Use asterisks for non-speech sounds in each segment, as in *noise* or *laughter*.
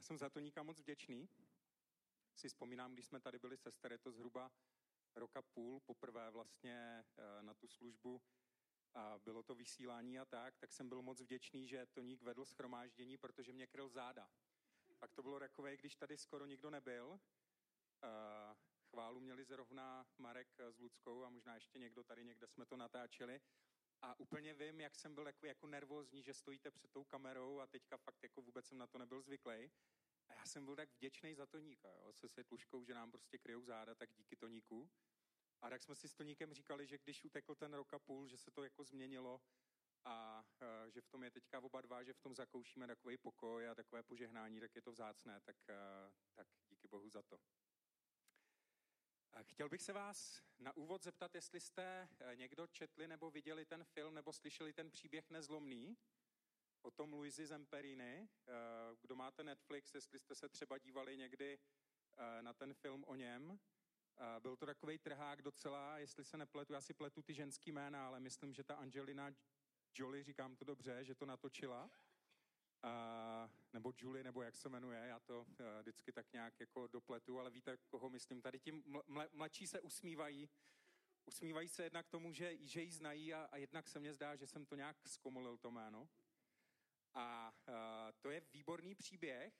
já jsem za Toníka moc vděčný. Si vzpomínám, když jsme tady byli sestry, je to zhruba roka půl, poprvé vlastně eh, na tu službu a bylo to vysílání a tak, tak jsem byl moc vděčný, že Toník vedl schromáždění, protože mě kryl záda. Tak to bylo takové, když tady skoro nikdo nebyl. Eh, chválu měli zrovna Marek s Ludskou a možná ještě někdo tady někde jsme to natáčeli. A úplně vím, jak jsem byl jako, jako nervózní, že stojíte před tou kamerou a teďka fakt jako vůbec jsem na to nebyl zvyklý. A já jsem byl tak vděčný za Toníka, jo, se světluškou, že nám prostě kryjou záda, tak díky Toníku. A tak jsme si s Toníkem říkali, že když utekl ten rok a půl, že se to jako změnilo a uh, že v tom je teďka oba dva, že v tom zakoušíme takový pokoj a takové požehnání, tak je to vzácné, tak, uh, tak díky Bohu za to. Chtěl bych se vás na úvod zeptat, jestli jste eh, někdo četli nebo viděli ten film nebo slyšeli ten příběh Nezlomný o tom Luisi Zemperini. Eh, kdo máte Netflix, jestli jste se třeba dívali někdy eh, na ten film o něm. Byl to takový trhák docela, jestli se nepletu, já si pletu ty ženský jména, ale myslím, že ta Angelina Jolie, říkám to dobře, že to natočila. Nebo Julie, nebo jak se jmenuje, já to uh, vždycky tak nějak jako dopletu, ale víte, koho myslím. Tady ti mle, mladší se usmívají. Usmívají se jednak tomu, že, že ji znají a, a jednak se mně zdá, že jsem to nějak zkomolil to jméno. A uh, to je výborný příběh.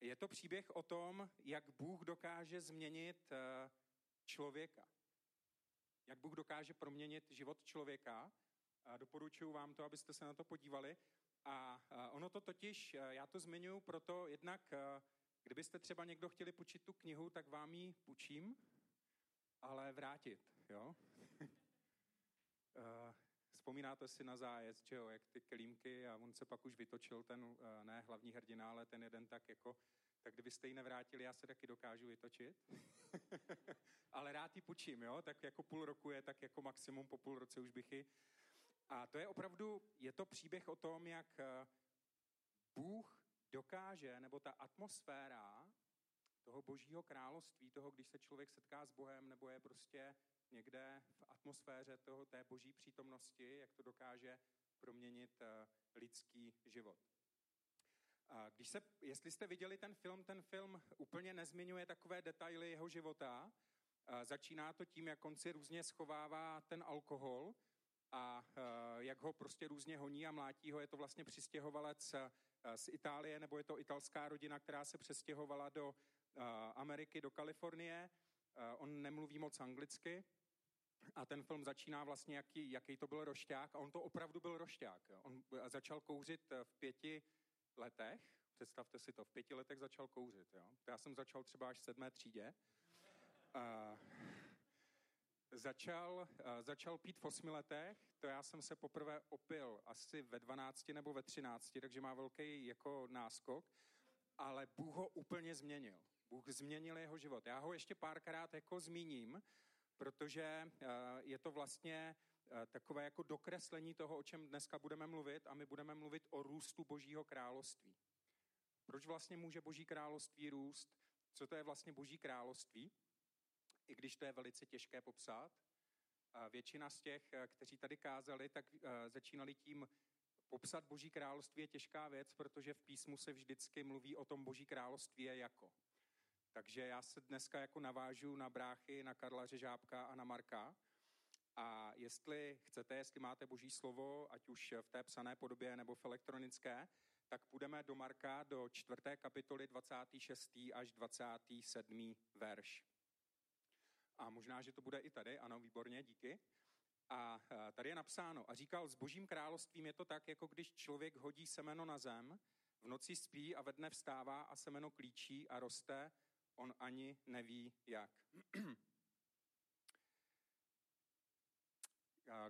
Je to příběh o tom, jak Bůh dokáže změnit uh, člověka. Jak Bůh dokáže proměnit život člověka. Uh, doporučuji vám to, abyste se na to podívali. A ono to totiž, já to zmiňuji proto, jednak, kdybyste třeba někdo chtěli půjčit tu knihu, tak vám ji půjčím, ale vrátit, jo? *laughs* Vzpomínáte si na zájezd, že jo, jak ty kelímky a on se pak už vytočil, ten ne hlavní hrdina, ale ten jeden tak jako, tak kdybyste ji nevrátili, já se taky dokážu vytočit. *laughs* ale rád ji půjčím, jo, tak jako půl roku je, tak jako maximum po půl roce už bych ji a to je opravdu, je to příběh o tom, jak eh, Bůh dokáže, nebo ta atmosféra toho božího království, toho, když se člověk setká s Bohem, nebo je prostě někde v atmosféře toho, té boží přítomnosti, jak to dokáže proměnit eh, lidský život. Když se, jestli jste viděli ten film, ten film úplně nezmiňuje takové detaily jeho života. Začíná to tím, jak on si různě schovává ten alkohol, a uh, jak ho prostě různě honí a mlátí ho. Je to vlastně přistěhovalec uh, z Itálie, nebo je to italská rodina, která se přestěhovala do uh, Ameriky, do Kalifornie. On nemluví moc anglicky a ten film začíná vlastně, jaký, jaký to byl rošťák a on to opravdu byl rošťák. On začal kouřit v pěti letech, představte si to, v pěti letech začal kouřit. Jo. Já jsem začal třeba až v sedmé třídě. Začal, uh, začal pít v osmi letech, to já jsem se poprvé opil asi ve 12 nebo ve 13, takže má velký jako náskok, ale Bůh ho úplně změnil. Bůh změnil jeho život. Já ho ještě párkrát jako zmíním, protože uh, je to vlastně uh, takové jako dokreslení toho, o čem dneska budeme mluvit a my budeme mluvit o růstu Božího království. Proč vlastně může Boží království růst? Co to je vlastně Boží království? I když to je velice těžké popsat. Většina z těch, eh, kteří tady kázali, tak eh, začínali tím, popsat Boží království je těžká věc, protože v písmu se vždycky mluví o tom Boží království je jako. Takže já se dneska jako navážu na bráchy, na Karla Řežábka a na Marka. A jestli chcete, jestli máte Boží slovo, ať už v té psané podobě nebo v elektronické, tak půjdeme do Marka do čtvrté kapitoly 26. až 27. verš. A možná, že to bude i tady, ano, výborně, díky. A tady je napsáno, a říkal, s božím královstvím je to tak, jako když člověk hodí semeno na zem, v noci spí a ve dne vstává a semeno klíčí a roste, on ani neví jak. *clears throat*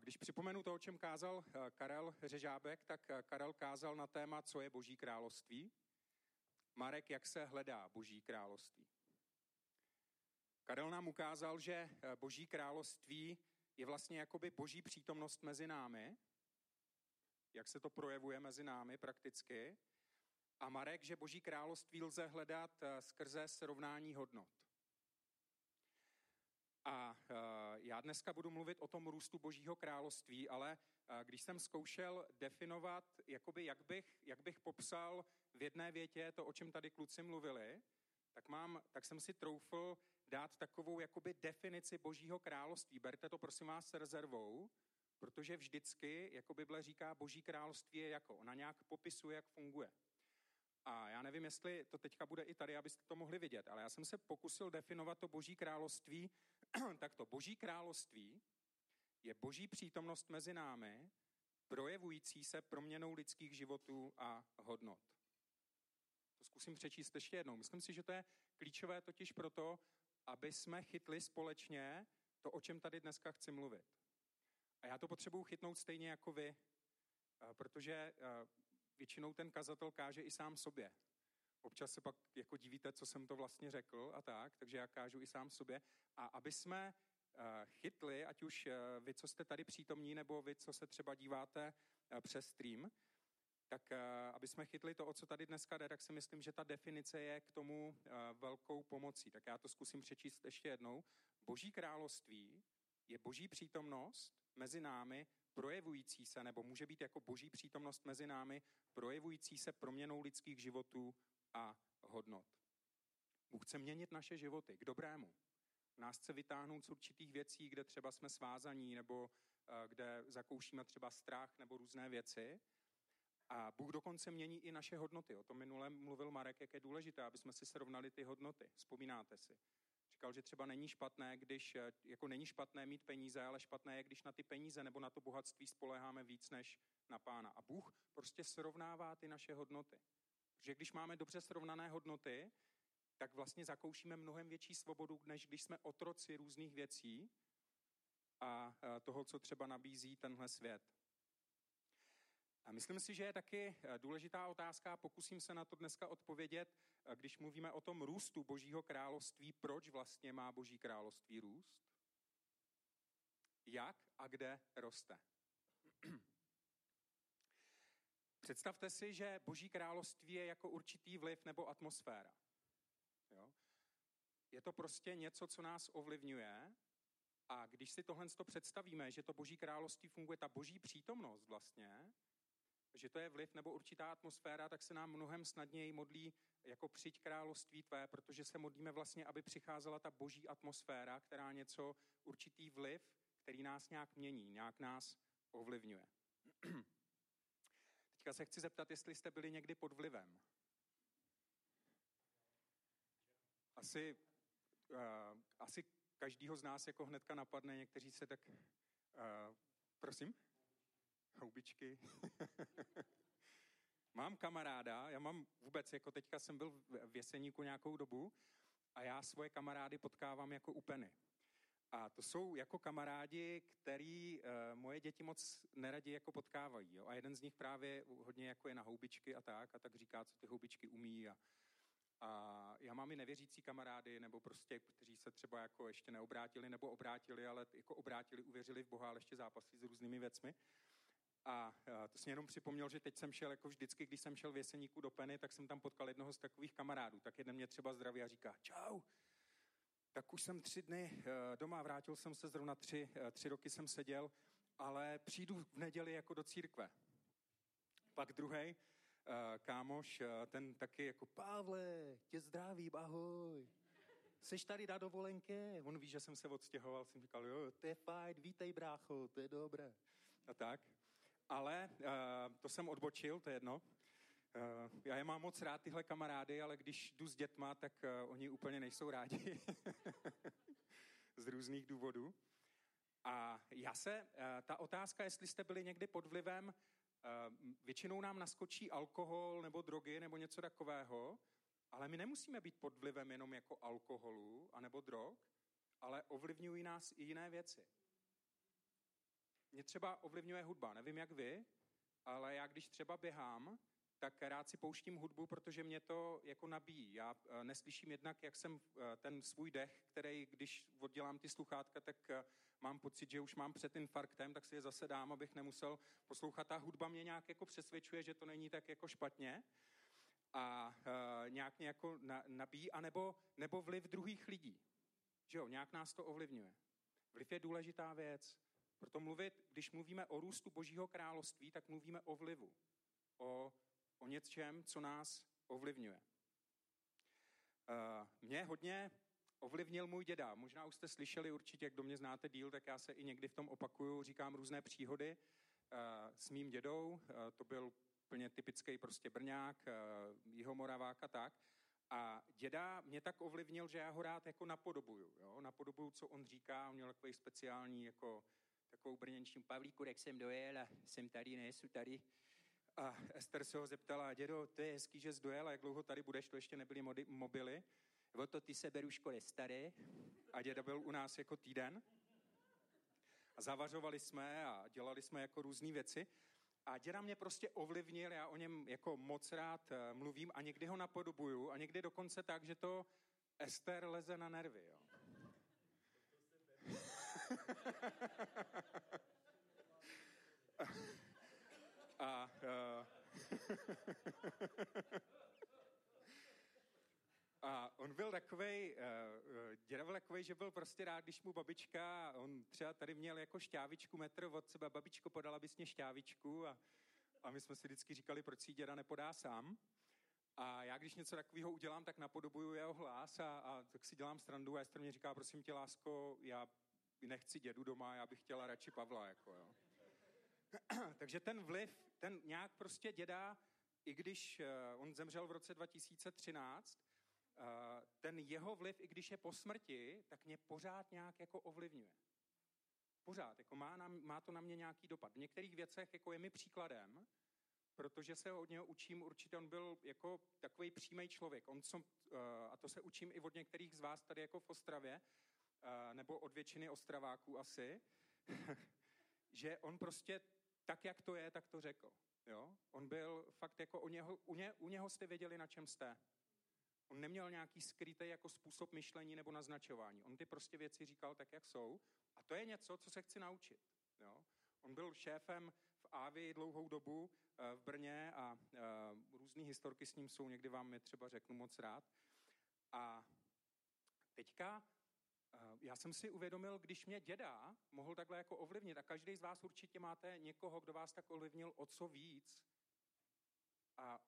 Když připomenu to, o čem kázal Karel Řežábek, tak Karel kázal na téma, co je boží království. Marek, jak se hledá boží království. Karel nám ukázal, že eh, boží království je vlastně jakoby boží přítomnost mezi námi, jak se to projevuje mezi námi prakticky. A Marek, že boží království lze hledat eh, skrze srovnání hodnot. A eh, já dneska budu mluvit o tom růstu božího království, ale když jsem zkoušel definovat, jakoby jak, bych, jak bych popsal v jedné větě to, o čem tady kluci mluvili, tak, mám, tak jsem si troufl dát takovou jakoby definici Božího království. Berte to prosím vás s rezervou, protože vždycky, jako Bible říká, Boží království je jako. Ona nějak popisuje, jak funguje. A já nevím, jestli to teďka bude i tady, abyste to mohli vidět, ale já jsem se pokusil definovat to Boží království. *clears throat* tak to Boží království je Boží přítomnost mezi námi, projevující se proměnou lidských životů a hodnot. To zkusím přečíst ještě jednou. Myslím si, že to je klíčové totiž proto, aby jsme chytli společně to, o čem tady dneska chci mluvit. A já to potřebuji chytnout stejně jako vy, eh, protože eh, většinou ten kazatel káže i sám sobě. Občas se pak jako divíte, co jsem to vlastně řekl a tak, takže já kážu i sám sobě. A aby jsme eh, chytli, ať už vy, co jste tady přítomní, nebo vy, co se třeba díváte přes stream, tak aby jsme chytli to, o co tady dneska jde, tak si myslím, že ta definice je k tomu velkou pomocí. Tak já to zkusím přečíst ještě jednou. Boží království je boží přítomnost mezi námi, projevující se, nebo může být jako boží přítomnost mezi námi, projevující se proměnou lidských životů a hodnot. Bůh chce měnit naše životy k dobrému. Nás chce vytáhnout z určitých věcí, kde třeba jsme svázaní, nebo uh, kde zakoušíme třeba strach nebo různé věci. A Bůh dokonce mění i naše hodnoty. O tom minule mluvil Marek, jak je důležité, aby jsme si srovnali ty hodnoty. Vzpomínáte si. Říkal, že třeba není špatné, když, eh, jako není špatné mít peníze, ale špatné je, když na ty peníze nebo na to bohatství spoleháme víc než na pána. A Bůh prostě srovnává ty naše hodnoty. Protože když máme dobře srovnané hodnoty, tak vlastně zakoušíme mnohem větší svobodu, než když jsme otroci různých věcí a eh, toho, co třeba nabízí tenhle svět. A myslím si, že je taky eh, důležitá otázka, pokusím se na to dneska odpovědět, eh, když mluvíme o tom růstu Božího království, proč vlastně má Boží království růst? Jak a kde roste? *clears throat* Představte si, že Boží království je jako určitý vliv nebo atmosféra. Jo? Je to prostě něco, co nás ovlivňuje a když si tohle představíme, že to Boží království funguje, ta Boží přítomnost vlastně, že to je vliv nebo určitá atmosféra, tak se nám mnohem snadněji modlí jako přijď království tvé, protože se modlíme vlastně, aby přicházela ta boží atmosféra, která něco, určitý vliv, který nás nějak mění, nějak nás ovlivňuje. Teďka se chci zeptat, jestli jste byli někdy pod vlivem. Asi, uh, asi každýho z nás jako hnedka napadne, někteří se tak... Uh, prosím? Houbičky. *laughs* mám kamaráda, já mám vůbec, jako teďka jsem byl v Jeseníku nějakou dobu a já svoje kamarády potkávám jako upeny. A to jsou jako kamarádi, který uh, moje děti moc neradi jako potkávají. Jo? A jeden z nich právě hodně jako je na houbičky a tak, a tak říká, co ty houbičky umí. A, a já mám i nevěřící kamarády, nebo prostě, kteří se třeba jako ještě neobrátili, nebo obrátili, ale jako obrátili, uvěřili v Boha, ale ještě zápasí s různými věcmi. A to jsem jenom připomněl, že teď jsem šel, jako vždycky, když jsem šel v Jeseníku do Peny, tak jsem tam potkal jednoho z takových kamarádů. Tak jeden mě třeba zdraví a říká, čau, tak už jsem tři dny eh, doma, vrátil jsem se zrovna tři, eh, tři roky jsem seděl, ale přijdu v neděli jako do církve. Pak druhý kámoš, ten taky jako, Pavle, tě zdraví, ahoj. Seš tady na dovolenké? On ví, že jsem se odstěhoval, jsem říkal, jo, to je fajn, vítej brácho, to je dobré. A tak ale uh, to jsem odbočil, to je jedno. Uh, já je mám moc rád, tyhle kamarády, ale když jdu s dětma, tak uh, oni úplně nejsou rádi. *laughs* z různých důvodů. A já se, ta otázka, jestli jste byli někdy pod vlivem, většinou nám naskočí alkohol nebo drogy nebo něco takového, ale my nemusíme být pod vlivem jenom jako alkoholu anebo drog, ale ovlivňují nás i jiné věci mě třeba ovlivňuje hudba. Nevím, jak vy, ale já když třeba běhám, tak rád si pouštím hudbu, protože mě to jako nabíjí. Já eh, neslyším jednak, jak jsem eh, ten svůj dech, který, když oddělám ty sluchátka, tak eh, mám pocit, že už mám před infarktem, tak si je zase dám, abych nemusel poslouchat. Ta hudba mě nějak jako přesvědčuje, že to není tak jako špatně a nějak mě jako na, nabíjí, anebo, nebo vliv druhých lidí. Že jo, nějak nás to ovlivňuje. Vliv je důležitá věc. Proto mluvit, když mluvíme o růstu Božího království, tak mluvíme o vlivu. O, o něčem, co nás ovlivňuje. Uh, mě hodně ovlivnil můj děda. Možná už jste slyšeli určitě, jak do mě znáte díl, tak já se i někdy v tom opakuju, říkám různé příhody uh, s mým dědou. Uh, to byl plně typický prostě Brňák, jeho Moravák a tak. A děda mě tak ovlivnil, že já ho rád jako napodobuju. Jo? Napodobuju, co on říká. On měl takový speciální jako takovou brněnčím Pavlíku, jak jsem dojel a jsem tady, nejsou tady. A Ester se ho zeptala, dědo, to je hezký, že jsi dojel, a jak dlouho tady budeš, to ještě nebyly mody, mobily. O to ty se beru škole staré. A děda byl u nás jako týden. A zavařovali jsme a dělali jsme jako různé věci. A děda mě prostě ovlivnil, já o něm jako moc rád eh, mluvím a někdy ho napodobuju a někdy dokonce tak, že to Ester leze na nervy. Jo. A, uh, a on byl takový, uh, děda byl takový, že byl prostě rád, když mu babička, on třeba tady měl jako šťávičku metr od sebe, babičko podala bys mě šťávičku a, a my jsme si vždycky říkali, proč si děda nepodá sám. A já, když něco takového udělám, tak napodobuju jeho hlas a, a tak si dělám strandu a Ester mě říká, prosím tě, lásko, já nechci dědu doma, já bych chtěla radši Pavla, jako jo. *clears throat* Takže ten vliv, ten nějak prostě děda, i když uh, on zemřel v roce 2013, uh, eh, ten jeho vliv, i když je po smrti, tak mě pořád nějak jako ovlivňuje. Pořád, jako má, na, má to na mě nějaký dopad. V některých věcech jako je mi příkladem, protože se od něho učím, určitě on byl jako takový přímý člověk. On, co, uh, a to se učím i od některých z vás tady jako v Ostravě, nebo od většiny Ostraváků asi, *laughs* že on prostě tak, jak to je, tak to řekl. Jo? On byl fakt jako, u něho, u, ně, u něho jste věděli, na čem jste. On neměl nějaký skrytý jako způsob myšlení nebo naznačování. On ty prostě věci říkal tak, jak jsou. A to je něco, co se chci naučit. Jo? On byl šéfem v Ávi dlouhou dobu eh, v Brně a uh, různý historky s ním jsou, někdy vám je třeba řeknu moc rád. A teďka já jsem si uvědomil, když mě děda mohl takhle jako ovlivnit, a každý z vás určitě máte někoho, kdo vás tak ovlivnil o co víc, a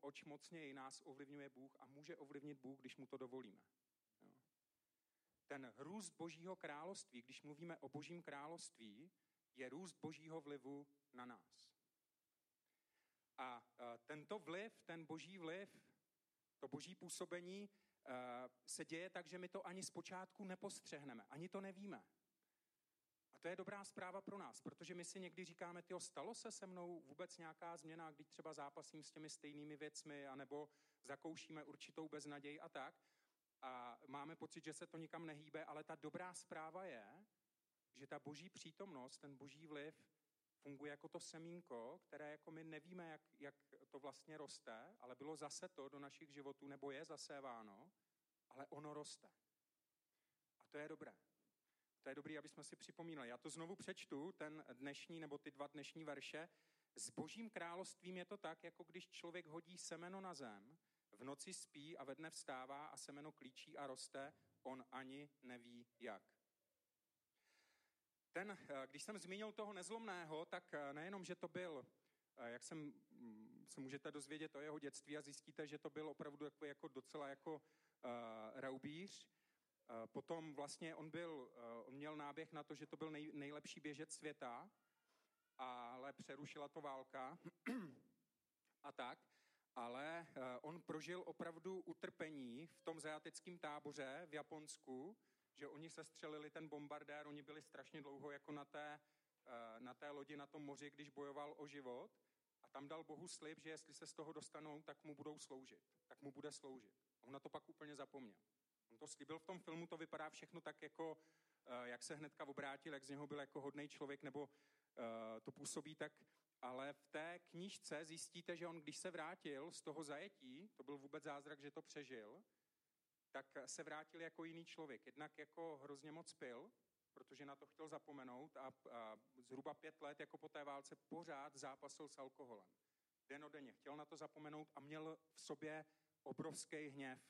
oč mocněji nás ovlivňuje Bůh a může ovlivnit Bůh, když mu to dovolíme. Jo. Ten růst Božího království, když mluvíme o Božím království, je růst Božího vlivu na nás. A tento vliv, ten Boží vliv, to Boží působení Eh, se děje tak, že my to ani zpočátku nepostřehneme, ani to nevíme. A to je dobrá zpráva pro nás, protože my si někdy říkáme, tyjo, stalo se se mnou vůbec nějaká změna, když třeba zápasím s těmi stejnými věcmi, anebo zakoušíme určitou beznaděj a tak. A máme pocit, že se to nikam nehýbe, ale ta dobrá zpráva je, že ta boží přítomnost, ten boží vliv funguje jako to semínko, které jako my nevíme, jak, jak to vlastně roste, ale bylo zase to do našich životů, nebo je zaséváno, ale ono roste. A to je dobré. To je dobré, aby jsme si připomínali. Já to znovu přečtu, ten dnešní nebo ty dva dnešní verše. S božím královstvím je to tak, jako když člověk hodí semeno na zem, v noci spí a ve dne vstává a semeno klíčí a roste, on ani neví jak ten, eh, když jsem zmínil toho nezlomného, tak eh, nejenom, že to byl, eh, jak jsem, mm, se můžete dozvědět o jeho dětství a zjistíte, že to byl opravdu jako, jako docela jako uh, raubíř. Uh, potom vlastně on byl, uh, on měl náběh na to, že to byl nej, nejlepší běžec světa, ale přerušila to válka *clears throat* a tak. Ale on prožil opravdu utrpení v tom zajateckém táboře v Japonsku, že oni se střelili ten bombardér, oni byli strašně dlouho jako na té, eh, na té lodi na tom moři, když bojoval o život a tam dal Bohu slib, že jestli se z toho dostanou, tak mu budou sloužit, tak mu bude sloužit. On na to pak úplně zapomněl. On to slíbil v tom filmu, to vypadá všechno tak jako, eh, jak se hnedka obrátil, jak z něho byl jako hodný člověk, nebo eh, to působí tak, ale v té knížce zjistíte, že on, když se vrátil z toho zajetí, to byl vůbec zázrak, že to přežil, tak se vrátil jako jiný člověk. Jednak jako hrozně moc pil, protože na to chtěl zapomenout a, a zhruba pět let jako po té válce pořád zápasil s alkoholem. Den o denně chtěl na to zapomenout a měl v sobě obrovský hněv.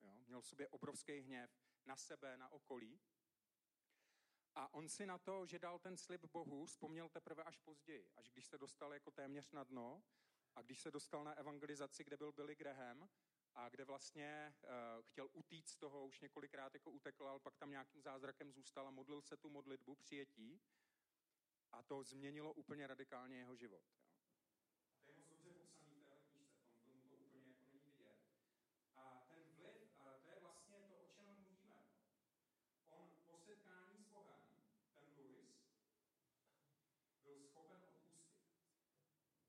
Jo? Měl v sobě obrovský hněv na sebe, na okolí. A on si na to, že dal ten slib Bohu, vzpomněl teprve až později, až když se dostal jako téměř na dno a když se dostal na evangelizaci, kde byl Billy Graham, a kde vlastně uh, chtěl utíct z toho, už několikrát jako utekl, ale pak tam nějakým zázrakem zůstal a modlil se tu modlitbu přijetí a to změnilo úplně radikálně jeho život. Jo. To je moc dobře popsaný v téhle knižce, v tom filmu to úplně jako není vidět. A ten vliv, uh, to je vlastně to, o čem mluvíme. On po setkání s Bohem, ten Louis, byl schopen odpustit.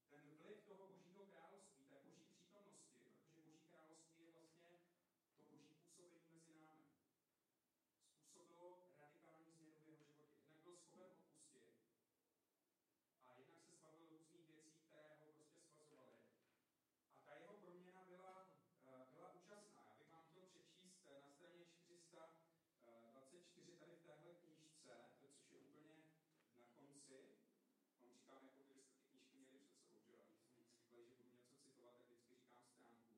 Ten vliv toho božího království, té boží přítomnosti, protože boží království je vlastně to boží působení mezi námi, způsobilo radikální změnu v jeho životě. Jednak byl schopen odpustit a jednak se zbavil různých věcí, které ho prostě svazovaly. A ta jeho proměna byla, eh, byla úžasná. Já bych vám chtěl přečíst eh, na straně 424 tady v téhle knižce, což je úplně na konci, on říkám, jako kdybyste ty knížky měli před sebou, že jo? Když jsme říkali, že budu něco citovat, tak vždycky říkám stránku.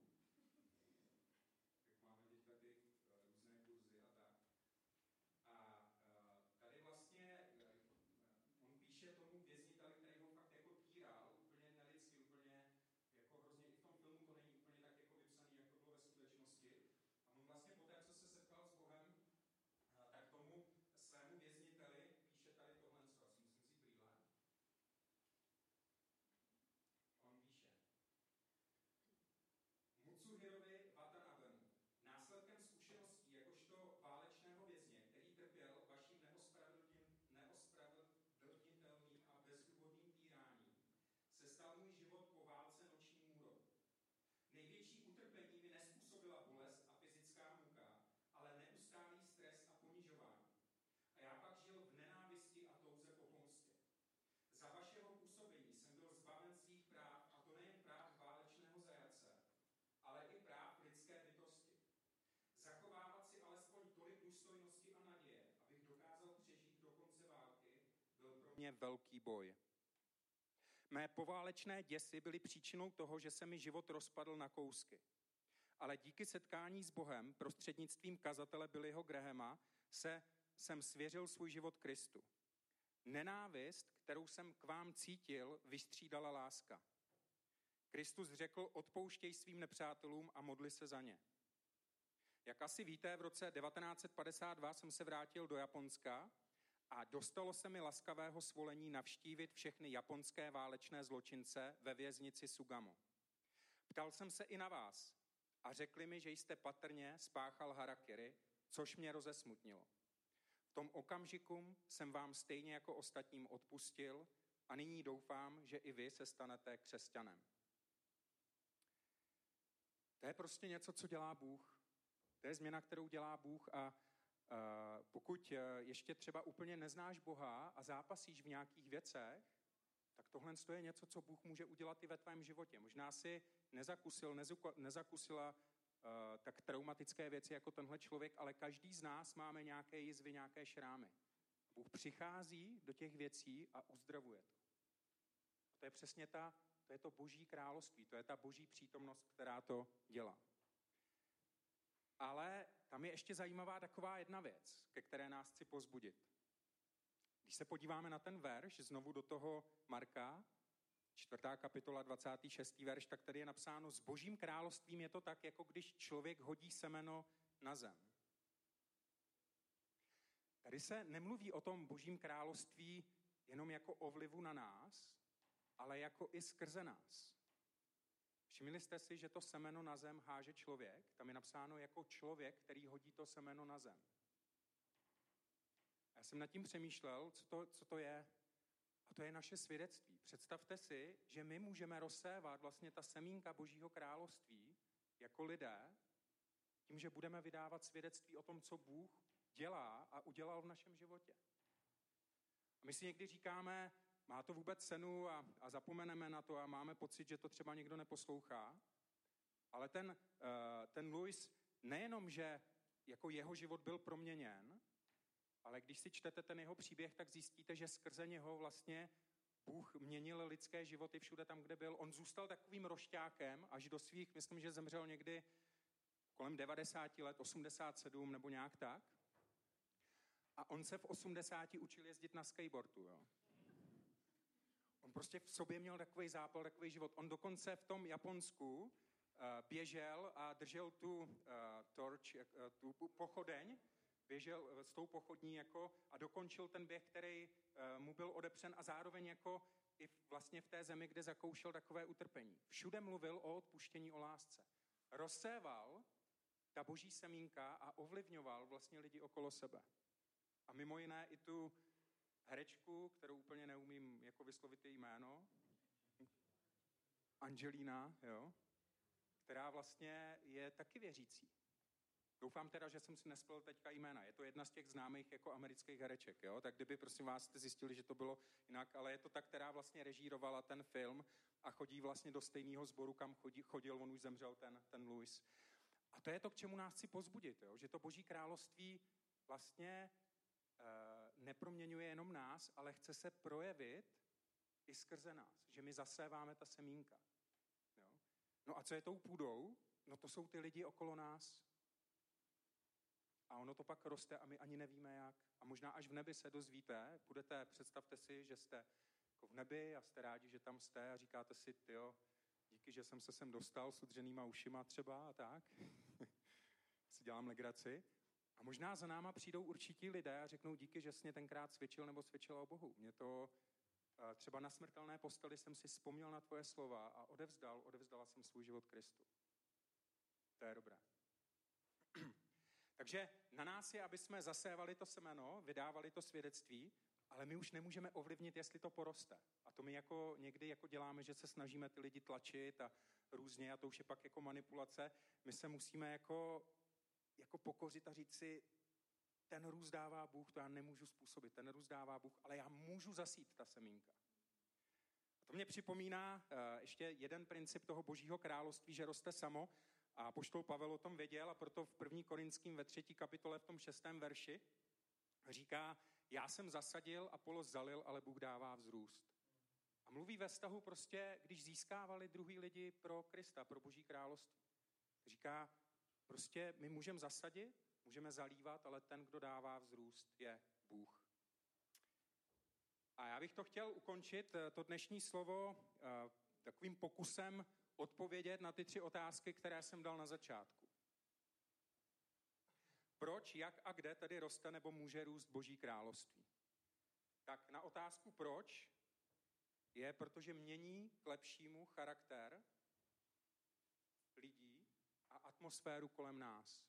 Tak máme teďka ty uh, různé kurzy a tak. A uh, tady vlastně uh, on píše tomu vězniteli, který ho fakt jako týral, úplně nelidsky, úplně jako hrozně, i v tom filmu to není úplně tak jako vypsaný, jako bylo ve skutečnosti. A on vlastně po té, co se setkal s Bohem, tak tomu svému vězniteli píše tady tohle, co asi musím si brýle. On píše. Mutsuhirovi Watanabemu. Následkem zkušeností jakožto válečného vězně, který trpěl vaším neospravedlnitelným a bezdůvodným týráním, se stal můj život po válce noční můrou. Největší utrpení mi nespůsobila bolest a fyzická muka, ale neustálý stres a ponižování. A já pak žil v nenávisti a touze po pomstě. Za vašeho působení jsem byl zbaven svých práv, a to nejen práv válečného zajace, ale i práv lidské bytosti. Zachovávat si alespoň tolik důstojnosti a naděje, abych dokázal přežít do konce války, byl pro mě velký boj. Mé poválečné děsy byly příčinou toho, že se mi život rozpadl na kousky. Ale díky setkání s Bohem prostřednictvím kazatele Billyho Grahama se jsem svěřil svůj život Kristu. Nenávist, kterou jsem k vám cítil, vystřídala láska. Kristus řekl, odpouštěj svým nepřátelům a modli se za ně. Jak asi víte, v roce 1952 jsem se vrátil do Japonska a dostalo se mi laskavého svolení navštívit všechny japonské válečné zločince ve věznici Sugamo. Ptal jsem se i na vás a řekli mi, že jste patrně spáchal harakiri, což mě rozesmutnilo. V tom okamžiku jsem vám stejně jako ostatním odpustil a nyní doufám, že i vy se stanete křesťanem. To je prostě něco, co dělá Bůh. To je změna, kterou dělá Bůh a pokud e, ještě třeba úplně neznáš Boha a zápasíš v nějakých věcech, tak tohle je něco, co Bůh může udělat i ve tvém životě. Možná si nezakusil, nezakusila uh, tak traumatické věci jako tenhle člověk, ale každý z nás máme nějaké jizvy, nějaké šrámy. Bůh přichází do těch věcí a uzdravuje to. A to je přesně ta, to je to boží království, to je ta boží přítomnost, která to dělá. Ale tam je ještě zajímavá taková jedna věc, ke které nás chci pozbudit. Když se podíváme na ten verš, znovu do toho Marka, čtvrtá kapitola, 26. verš, tak tady je napsáno, s božím královstvím je to tak, jako když člověk hodí semeno na zem. Tady se nemluví o tom božím království jenom jako o vlivu na nás, ale jako i skrze nás. Všimli jste si, že to semeno na zem háže člověk? Tam je napsáno jako člověk, který hodí to semeno na zem. Já jsem nad tím přemýšlel, co to, co to je. A to je naše svědectví. Představte si, že my můžeme rozsévat vlastně ta semínka Božího království jako lidé, tím, že budeme vydávat svědectví o tom, co Bůh dělá a udělal v našem životě. A my si někdy říkáme, má to vůbec cenu a, a zapomeneme na to a máme pocit, že to třeba někdo neposlouchá. Ale ten, uh, ten Louis nejenom, že jako jeho život byl proměněn, ale když si čtete ten jeho příběh, tak zjistíte, že skrze něho vlastně Bůh měnil lidské životy všude tam, kde byl. On zůstal takovým rošťákem až do svých, myslím, že zemřel někdy kolem 90 let, 87 nebo nějak tak. A on se v 80 učil jezdit na skateboardu. Jo. On prostě v sobě měl takový zápal, takový život. On dokonce v tom Japonsku uh, běžel a držel tu uh, torč, uh, tu pochodeň, běžel s tou pochodní jako a dokončil ten běh, který mu byl odepřen a zároveň jako i vlastně v té zemi, kde zakoušel takové utrpení. Všude mluvil o odpuštění, o lásce. Rozséval ta boží semínka a ovlivňoval vlastně lidi okolo sebe. A mimo jiné i tu herečku, kterou úplně neumím jako vyslovit její jméno, Angelina, jo, která vlastně je taky věřící. Doufám teda, že jsem si nespěl teďka jména. Je to jedna z těch známých jako amerických hereček, jo? Tak kdyby, prosím vás, jste zjistili, že to bylo jinak, ale je to ta, která vlastně režírovala ten film a chodí vlastně do stejného sboru, kam chodí, chodil, on už zemřel, ten, ten Louis. A to je to, k čemu nás chci pozbudit, jo? že to boží království vlastně neproměňuje jenom nás, ale chce se projevit i skrze nás, že my zaséváme ta semínka. Jo? No a co je tou půdou? No to jsou ty lidi okolo nás. A ono to pak roste a my ani nevíme jak. A možná až v nebi se dozvíte, budete, představte si, že jste jako v nebi a jste rádi, že tam jste a říkáte si, jo, díky, že jsem se sem dostal s udřenýma ušima třeba a tak. *laughs* si dělám legraci. A možná za náma přijdou určití lidé a řeknou díky, že jsi mě tenkrát svědčil nebo svědčila o Bohu. Mě to eh, třeba na smrtelné posteli jsem si vzpomněl na tvoje slova a odevzdal, odevzdala jsem svůj život Kristu. To je dobré. *clears throat* Takže na nás je, aby jsme zasévali to semeno, vydávali to svědectví, ale my už nemůžeme ovlivnit, jestli to poroste. A to my jako někdy jako děláme, že se snažíme ty lidi tlačit a různě, a to už je pak jako manipulace. My se musíme jako, jako pokořit a říct si, ten růst dává Bůh, to já nemůžu způsobit, ten růst dává Bůh, ale já můžu zasít ta semínka. A to mě připomíná uh, ještě jeden princip toho božího království, že roste samo, a poštol Pavel o tom věděl a proto v první korinským ve třetí kapitole v tom šestém verši říká, já jsem zasadil a polo zalil, ale Bůh dává vzrůst. A mluví ve vztahu prostě, když získávali druhý lidi pro Krista, pro Boží království. Říká, prostě my můžeme zasadit, můžeme zalívat, ale ten, kdo dává vzrůst, je Bůh. A já bych to chtěl ukončit, eh, to dnešní slovo, eh, takovým pokusem odpovědět na ty tři otázky, které jsem dal na začátku. Proč, jak a kde tedy roste nebo může růst Boží království? Tak na otázku proč je, protože mění k lepšímu charakter atmosféru kolem nás.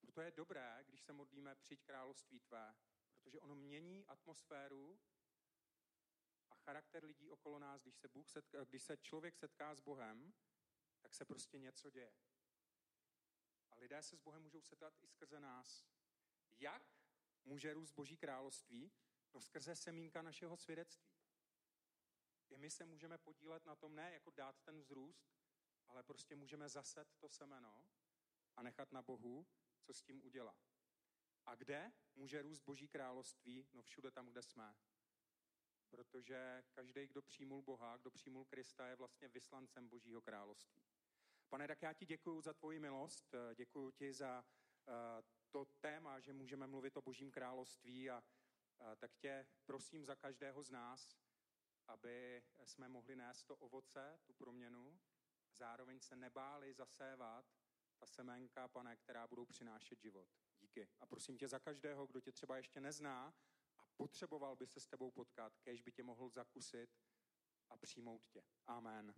Proto je dobré, když se modlíme přijď království tvé, protože ono mění atmosféru a charakter lidí okolo nás, když se, Bůh setká, když se člověk setká s Bohem, tak se prostě něco děje. A lidé se s Bohem můžou setkat i skrze nás. Jak může růst Boží království? No skrze semínka našeho svědectví. I my se můžeme podílet na tom, ne jako dát ten vzrůst, ale prostě můžeme zaset to semeno a nechat na Bohu, co s tím udělá. A kde může růst Boží království? No všude tam, kde jsme protože každý, kdo přijmul Boha, kdo přijmul Krista, je vlastně vyslancem Božího království. Pane, tak já ti děkuji za tvoji milost, děkuji ti za uh, to téma, že můžeme mluvit o Božím království a uh, tak tě prosím za každého z nás, aby jsme mohli nést to ovoce, tu proměnu, zároveň se nebáli zasévat ta semenka, pane, která budou přinášet život. Díky. A prosím tě za každého, kdo tě třeba ještě nezná, a potřeboval by se s tebou potkat, kež by tě mohl zakusit a přijmout tě. Amen.